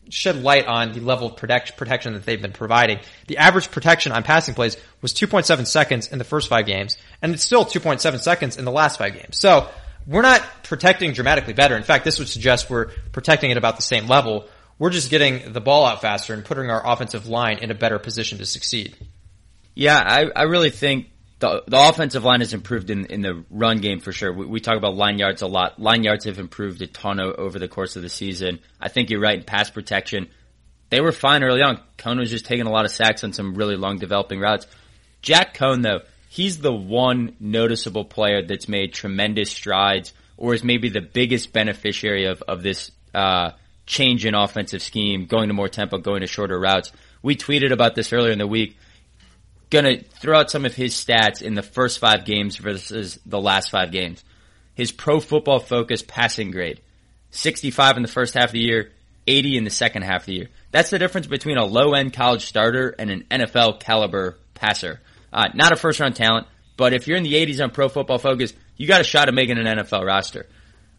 shed light on the level of protect, protection that they've been providing. The average protection on passing plays was 2.7 seconds in the first five games, and it's still 2.7 seconds in the last five games. So we're not protecting dramatically better. In fact, this would suggest we're protecting at about the same level. We're just getting the ball out faster and putting our offensive line in a better position to succeed. Yeah, I, I really think the, the offensive line has improved in, in the run game for sure. We, we talk about line yards a lot. Line yards have improved a ton over the course of the season. I think you're right in pass protection. They were fine early on. Coan was just taking a lot of sacks on some really long developing routes. Jack Coan though, he's the one noticeable player that's made tremendous strides or is maybe the biggest beneficiary of, of this, uh, change in offensive scheme, going to more tempo, going to shorter routes. We tweeted about this earlier in the week going to throw out some of his stats in the first five games versus the last five games. His pro football focus passing grade, 65 in the first half of the year, 80 in the second half of the year. That's the difference between a low end college starter and an NFL caliber passer. Uh, not a first round talent, but if you're in the 80s on pro football focus, you got a shot at making an NFL roster.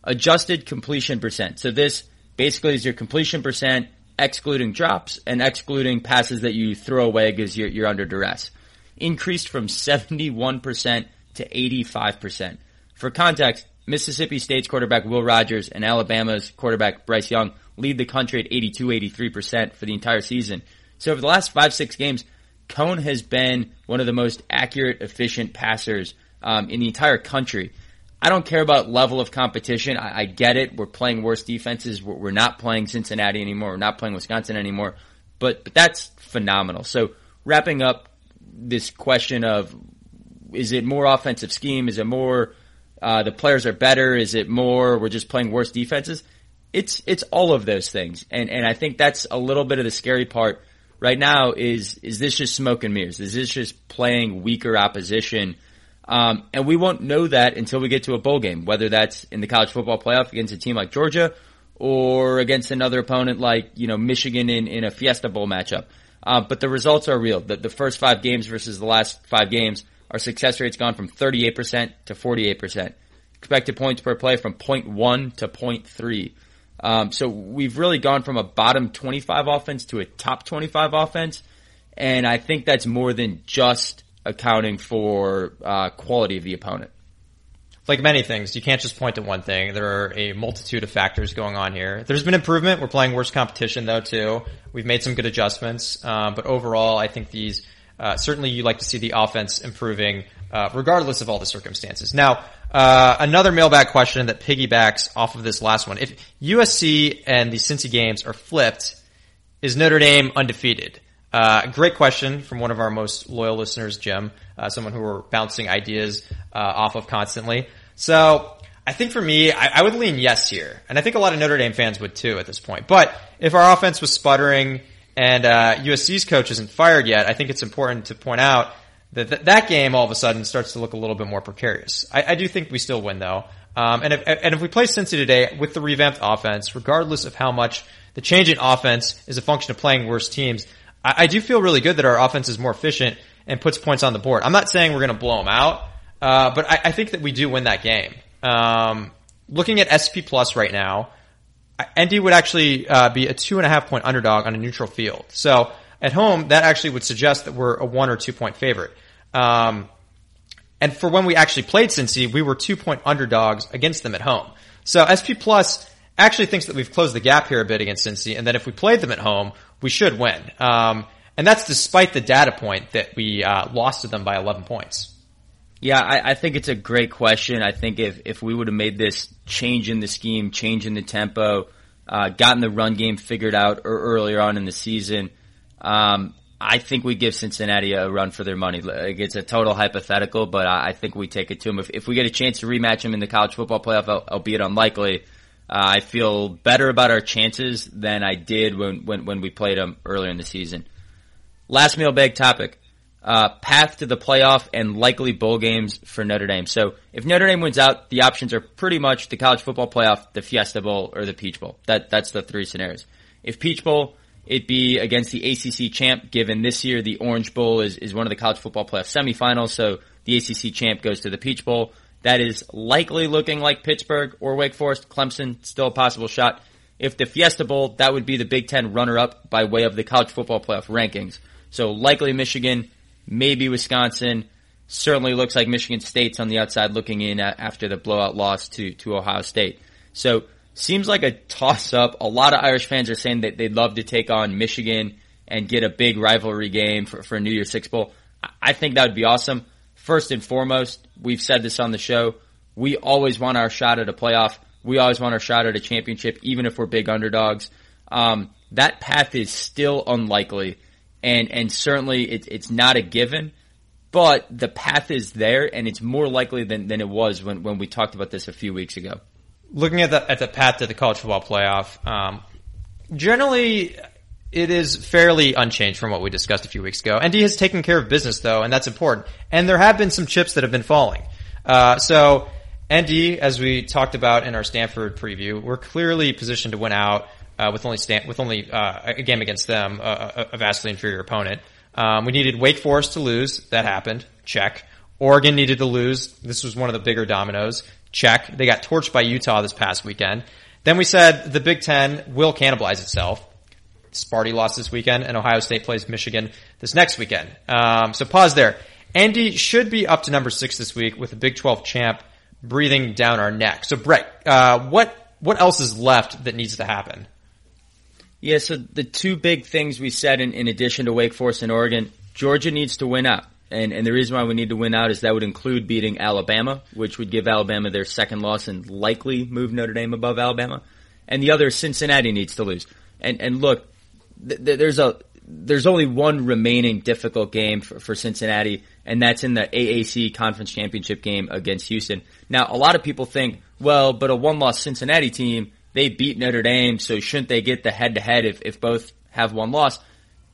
Adjusted completion percent. So this basically is your completion percent excluding drops and excluding passes that you throw away because you're, you're under duress increased from 71% to 85%. For context, Mississippi State's quarterback Will Rogers and Alabama's quarterback Bryce Young lead the country at 82-83% for the entire season. So over the last five, six games, Coan has been one of the most accurate, efficient passers um, in the entire country. I don't care about level of competition. I, I get it. We're playing worse defenses. We're, we're, not playing Cincinnati anymore. We're not playing Wisconsin anymore. But but that's phenomenal. So wrapping up this question of is it more offensive scheme? Is it more uh, the players are better? Is it more we're just playing worse defenses? It's it's all of those things, and and I think that's a little bit of the scary part right now. Is is this just smoke and mirrors? Is this just playing weaker opposition? Um, and we won't know that until we get to a bowl game, whether that's in the college football playoff against a team like Georgia or against another opponent like you know Michigan in in a Fiesta Bowl matchup. Uh, but the results are real. The, the first five games versus the last five games, our success rate's gone from 38% to 48%. Expected points per play from 0.1 to 0.3. Um, so we've really gone from a bottom 25 offense to a top 25 offense. And I think that's more than just accounting for uh, quality of the opponent like many things, you can't just point to one thing. There are a multitude of factors going on here. There's been improvement. We're playing worse competition though too. We've made some good adjustments, um, but overall, I think these uh, certainly you like to see the offense improving, uh, regardless of all the circumstances. Now, uh, another mailbag question that piggybacks off of this last one: If USC and the Cincy games are flipped, is Notre Dame undefeated? Uh, great question from one of our most loyal listeners, Jim, uh, someone who we're bouncing ideas uh, off of constantly. So I think for me, I, I, would lean yes here, and I think a lot of Notre Dame fans would too at this point. But if our offense was sputtering and USC's uh, coach isn't fired yet, I think it's important to point out that th- that game all of a sudden starts to look a little bit more precarious. I, I do think we still win though. Um, and if and if we play Cincy today with the revamped offense, regardless of how much the change in offense is a function of playing worse teams, I, I do feel really good that our offense is more efficient and puts points on the board. I'm not saying we're going to blow them out, uh, but I, I, think that we do win that game. Um, looking at SP Plus right now, ND would actually uh, be a two and a half point underdog on a neutral field. So at home, that actually would suggest that we're a one or two point favorite. Um, and for when we actually played Cincy, we were two point underdogs against them at home. So SP Plus actually thinks that we've closed the gap here a bit against Cincy, and that if we played them at home, we should win. Um, and that's despite the data point that we uh, lost to them by 11 points. Yeah, I, I, think it's a great question. I think if, if we would have made this change in the scheme, change in the tempo, uh, gotten the run game figured out earlier on in the season, um, I think we give Cincinnati a run for their money. Like, it's a total hypothetical, but I think we take it to them. If, if we get a chance to rematch them in the college football playoff, albeit unlikely, uh, I feel better about our chances than I did when, when, when we played them earlier in the season. Last mailbag topic. Uh, path to the playoff and likely bowl games for Notre Dame. So if Notre Dame wins out, the options are pretty much the college football playoff, the Fiesta Bowl, or the Peach Bowl. That, that's the three scenarios. If Peach Bowl, it'd be against the ACC champ, given this year the Orange Bowl is, is one of the college football playoff semifinals, so the ACC champ goes to the Peach Bowl. That is likely looking like Pittsburgh or Wake Forest. Clemson, still a possible shot. If the Fiesta Bowl, that would be the Big Ten runner-up by way of the college football playoff rankings. So likely Michigan, maybe Wisconsin. Certainly looks like Michigan State's on the outside looking in after the blowout loss to, to Ohio State. So seems like a toss up. A lot of Irish fans are saying that they'd love to take on Michigan and get a big rivalry game for, for a New Year's Six Bowl. I think that would be awesome. First and foremost, we've said this on the show. We always want our shot at a playoff. We always want our shot at a championship, even if we're big underdogs. Um, that path is still unlikely, and and certainly it, it's not a given. But the path is there, and it's more likely than, than it was when, when we talked about this a few weeks ago looking at the at the path to the college football playoff, um, generally it is fairly unchanged from what we discussed a few weeks ago. ND has taken care of business though, and that's important. And there have been some chips that have been falling. Uh, so ND, as we talked about in our Stanford preview, we're clearly positioned to win out uh, with only Stan- with only uh, a game against them, a, a vastly inferior opponent. Um, we needed Wake Forest to lose. That happened. Check. Oregon needed to lose. This was one of the bigger dominoes. Check. They got torched by Utah this past weekend. Then we said the Big Ten will cannibalize itself. Sparty lost this weekend, and Ohio State plays Michigan this next weekend. Um, so pause there. ND should be up to number six this week with a Big 12 champ breathing down our neck. So Brett, uh, what what else is left that needs to happen? Yeah, so the two big things we said in, in addition to Wake Forest and Oregon, Georgia needs to win out. And, and the reason why we need to win out is that would include beating Alabama, which would give Alabama their second loss and likely move Notre Dame above Alabama. And the other, Cincinnati needs to lose. And, and look, th- th- there's a, there's only one remaining difficult game for, for Cincinnati, and that's in the AAC conference championship game against Houston. Now, a lot of people think, well, but a one-loss Cincinnati team, they beat Notre Dame, so shouldn't they get the head-to-head if, if both have one loss?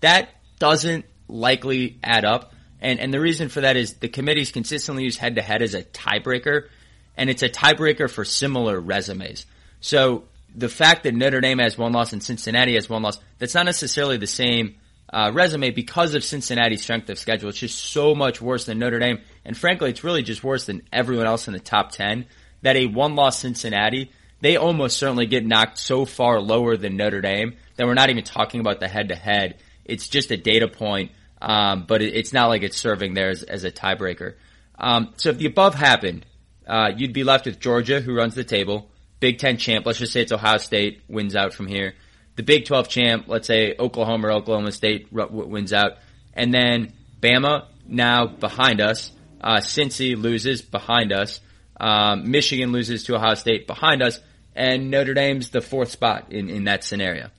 That doesn't likely add up. And, and the reason for that is the committees consistently use head to head as a tiebreaker, and it's a tiebreaker for similar resumes. So the fact that Notre Dame has one loss and Cincinnati has one loss, that's not necessarily the same uh, resume because of Cincinnati's strength of schedule. It's just so much worse than Notre Dame, and frankly, it's really just worse than everyone else in the top ten. That a one-loss Cincinnati, they almost certainly get knocked so far lower than Notre Dame that we're not even talking about the head-to-head. It's just a data point um, but it, it's not like it's serving there as, as a tiebreaker. Um, so if the above happened, uh, you'd be left with Georgia, who runs the table, Big Ten champ. Let's just say it's Ohio State wins out from here. The Big 12 champ, let's say Oklahoma or Oklahoma State wins out, and then Bama now behind us. Uh, Cincy loses behind us. Um, Michigan loses to Ohio State behind us, and Notre Dame's the fourth spot in, in that scenario.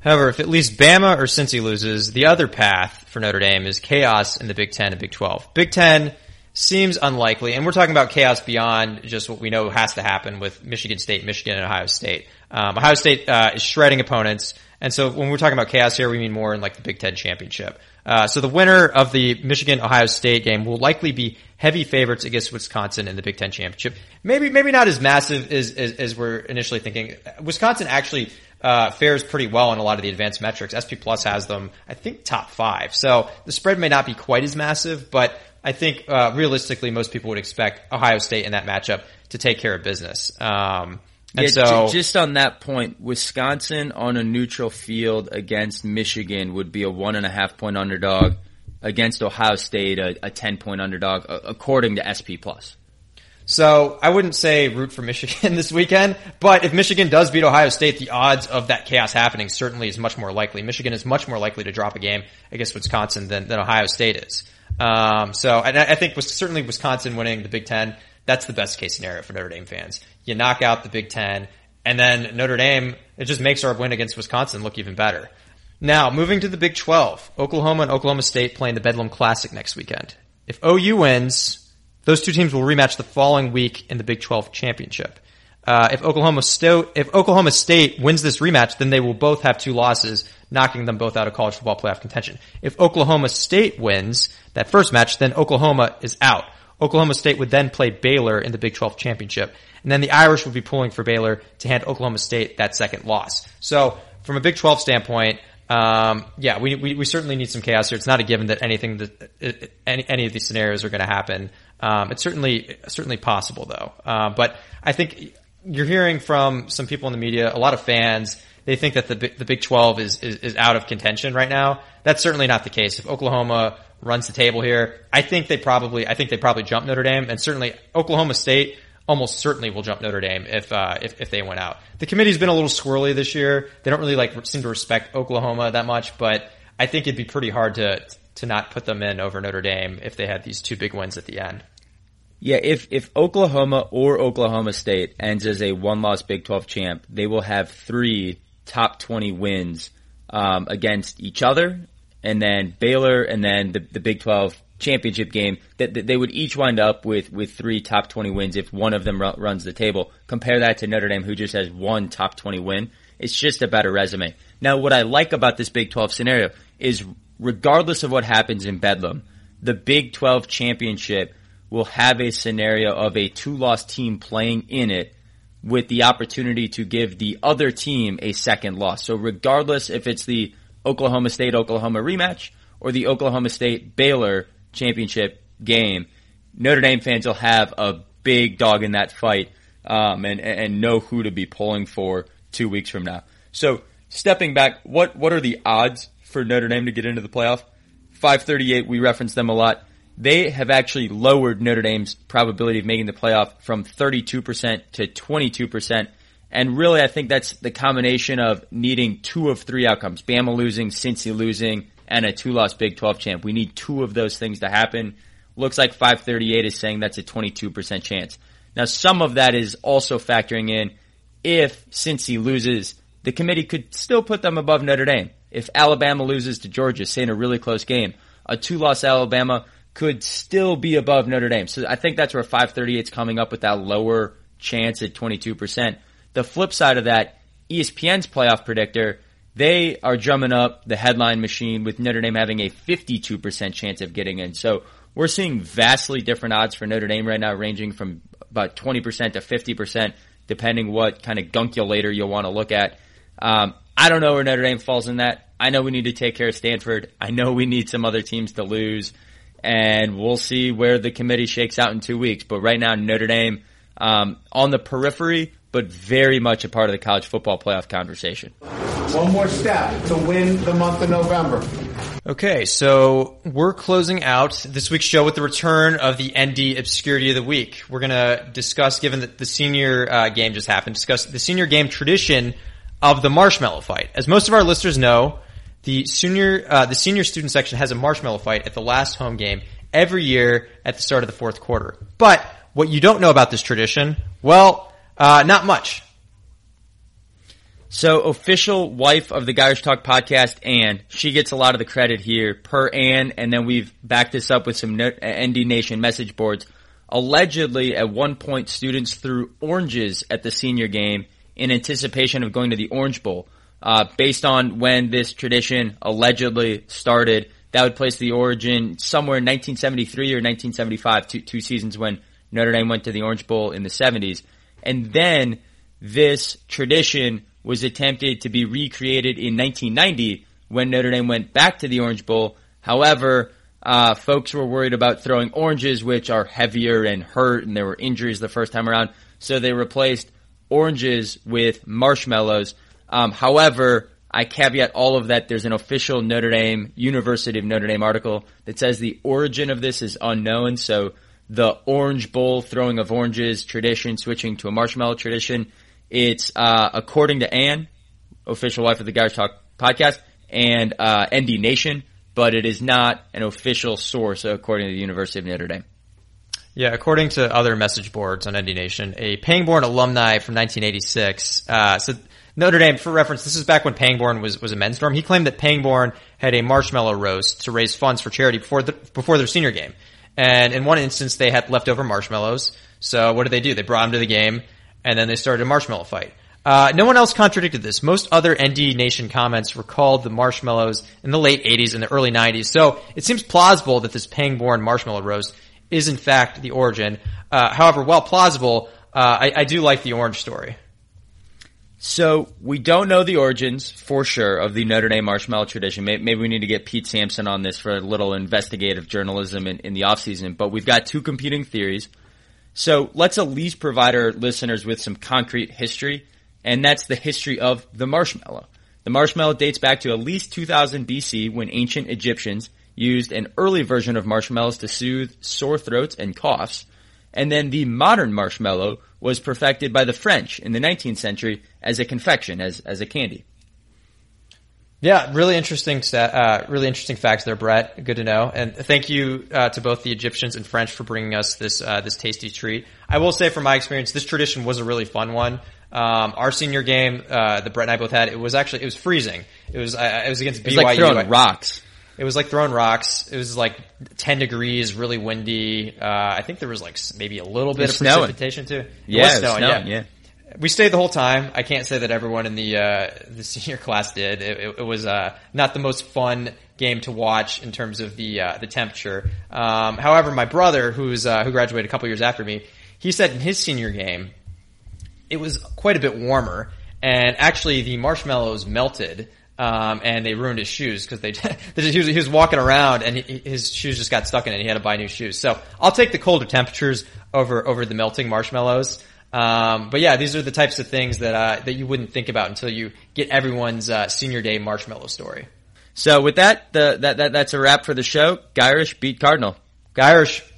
However, if at least Bama or Cincy loses, the other path for Notre Dame is chaos in the Big Ten and Big 12. Big Ten seems unlikely, and we're talking about chaos beyond just what we know has to happen with Michigan State, Michigan, and Ohio State. Um, Ohio State uh, is shredding opponents, and so when we're talking about chaos here, we mean more in like the Big Ten championship. Uh, so the winner of the Michigan Ohio State game will likely be heavy favorites against Wisconsin in the Big Ten championship. Maybe maybe not as massive as as, as we're initially thinking. Wisconsin actually uh, fares pretty well in a lot of the advanced metrics. SP Plus has them, I think, top five. So the spread may not be quite as massive, but I think uh, realistically, most people would expect Ohio State in that matchup to take care of business. Um, and Yeah, so, ju- just on that point, Wisconsin on a neutral field against Michigan would be a one and a half point underdog. Against Ohio State, a, a ten point underdog, a- according to SP Plus. So I wouldn't say root for Michigan this weekend, but if Michigan does beat Ohio State, the odds of that chaos happening certainly is much more likely. Michigan is much more likely to drop a game against Wisconsin than, than Ohio State is. Um, so I think certainly Wisconsin winning the Big Ten. That's the best case scenario for Notre Dame fans. You knock out the Big Ten, and then Notre Dame, it just makes our win against Wisconsin look even better. Now, moving to the Big 12, Oklahoma and Oklahoma State playing the Bedlam Classic next weekend. If OU wins, those two teams will rematch the following week in the Big 12 championship. Uh, if Oklahoma State, if Oklahoma State wins this rematch, then they will both have two losses, knocking them both out of college football playoff contention. If Oklahoma State wins that first match, then Oklahoma is out. Oklahoma State would then play Baylor in the Big 12 championship. And then the Irish would be pulling for Baylor to hand Oklahoma State that second loss. So from a Big 12 standpoint, um, yeah, we, we, we certainly need some chaos here. It's not a given that anything that, any, any of these scenarios are going to happen. Um, it's certainly, certainly possible though. Uh, but I think you're hearing from some people in the media, a lot of fans, they think that the, the Big 12 is, is, is out of contention right now. That's certainly not the case. If Oklahoma runs the table here, I think they probably, I think they probably jump Notre Dame and certainly Oklahoma State almost certainly will jump Notre Dame if, uh, if, if they went out. The committee's been a little squirrely this year. They don't really like seem to respect Oklahoma that much, but I think it'd be pretty hard to, to not put them in over Notre Dame if they had these two big wins at the end. Yeah, if if Oklahoma or Oklahoma State ends as a one loss Big Twelve champ, they will have three top twenty wins um, against each other, and then Baylor, and then the the Big Twelve championship game. That they would each wind up with with three top twenty wins if one of them ru- runs the table. Compare that to Notre Dame, who just has one top twenty win. It's just a better resume. Now, what I like about this Big Twelve scenario is, regardless of what happens in Bedlam, the Big Twelve championship will have a scenario of a two loss team playing in it with the opportunity to give the other team a second loss. So regardless if it's the Oklahoma State Oklahoma rematch or the Oklahoma State Baylor championship game, Notre Dame fans will have a big dog in that fight um, and and know who to be pulling for two weeks from now. So stepping back, what what are the odds for Notre Dame to get into the playoff? 538, we reference them a lot. They have actually lowered Notre Dame's probability of making the playoff from 32% to 22%. And really, I think that's the combination of needing two of three outcomes. Bama losing, Cincy losing, and a two-loss Big 12 champ. We need two of those things to happen. Looks like 538 is saying that's a 22% chance. Now, some of that is also factoring in if Cincy loses, the committee could still put them above Notre Dame. If Alabama loses to Georgia, say in a really close game, a two-loss Alabama could still be above Notre Dame. So I think that's where 538 is coming up with that lower chance at 22%. The flip side of that, ESPN's playoff predictor, they are drumming up the headline machine with Notre Dame having a 52% chance of getting in. So we're seeing vastly different odds for Notre Dame right now, ranging from about 20% to 50%, depending what kind of gunkulator you'll want to look at. Um, I don't know where Notre Dame falls in that. I know we need to take care of Stanford. I know we need some other teams to lose, and we'll see where the committee shakes out in two weeks. But right now, Notre Dame um, on the periphery, but very much a part of the college football playoff conversation. One more step to win the month of November. Okay, so we're closing out this week's show with the return of the ND Obscurity of the Week. We're gonna discuss, given that the senior uh, game just happened, discuss the senior game tradition of the marshmallow fight. As most of our listeners know, the senior uh, the senior student section has a marshmallow fight at the last home game every year at the start of the fourth quarter. But what you don't know about this tradition, well, uh, not much. So official wife of the Irish Talk podcast, Anne, she gets a lot of the credit here per Anne, and then we've backed this up with some ND Nation message boards. Allegedly, at one point, students threw oranges at the senior game in anticipation of going to the Orange Bowl. Uh, based on when this tradition allegedly started, that would place the origin somewhere in 1973 or 1975, two, two seasons when Notre Dame went to the Orange Bowl in the 70s. And then this tradition was attempted to be recreated in 1990 when Notre Dame went back to the Orange Bowl. However, uh, folks were worried about throwing oranges, which are heavier and hurt, and there were injuries the first time around. So they replaced oranges with marshmallows. Um, however, I caveat all of that. There's an official Notre Dame, University of Notre Dame article that says the origin of this is unknown. So the Orange Bowl throwing of oranges tradition switching to a marshmallow tradition. It's uh, according to Anne, official wife of the Irish Talk podcast, and uh, ND Nation, but it is not an official source according to the University of Notre Dame. Yeah, according to other message boards on ND Nation, a Pangborn alumni from 1986 uh, said Notre Dame, for reference, this is back when Pangborn was, was a men's dorm. He claimed that Pangborn had a marshmallow roast to raise funds for charity before the, before their senior game. And in one instance, they had leftover marshmallows. So what did they do? They brought them to the game, and then they started a marshmallow fight. Uh, no one else contradicted this. Most other ND Nation comments recalled the marshmallows in the late 80s and the early 90s. So it seems plausible that this Pangborn marshmallow roast is in fact the origin. Uh, however, while plausible, uh, I, I do like the orange story. So we don't know the origins for sure of the Notre Dame marshmallow tradition. Maybe we need to get Pete Sampson on this for a little investigative journalism in, in the offseason. But we've got two competing theories. So let's at least provide our listeners with some concrete history, and that's the history of the marshmallow. The marshmallow dates back to at least 2000 BC when ancient Egyptians used an early version of marshmallows to soothe sore throats and coughs. And then the modern marshmallow was perfected by the French in the 19th century as a confection, as, as a candy. Yeah, really interesting, uh, really interesting facts there, Brett. Good to know, and thank you uh, to both the Egyptians and French for bringing us this uh, this tasty treat. I will say, from my experience, this tradition was a really fun one. Um, our senior game uh, that Brett and I both had, it was actually it was freezing. It was uh, it was against BYU. It was like throwing rocks. It was like throwing rocks. It was like 10 degrees, really windy. Uh, I think there was like maybe a little bit of snowing. precipitation too. It yeah, was snowing, snowing, yeah. yeah. We stayed the whole time. I can't say that everyone in the uh, the senior class did. It, it, it was uh, not the most fun game to watch in terms of the uh, the temperature. Um, however, my brother, who's uh, who graduated a couple years after me, he said in his senior game, it was quite a bit warmer, and actually the marshmallows melted um, and they ruined his shoes because they he was, he was walking around and he, his shoes just got stuck in it. and He had to buy new shoes. So I'll take the colder temperatures over over the melting marshmallows. Um, but yeah, these are the types of things that uh, that you wouldn't think about until you get everyone's uh, senior day marshmallow story. So with that, the, that that that's a wrap for the show. Gyrish beat Cardinal. Gyrish.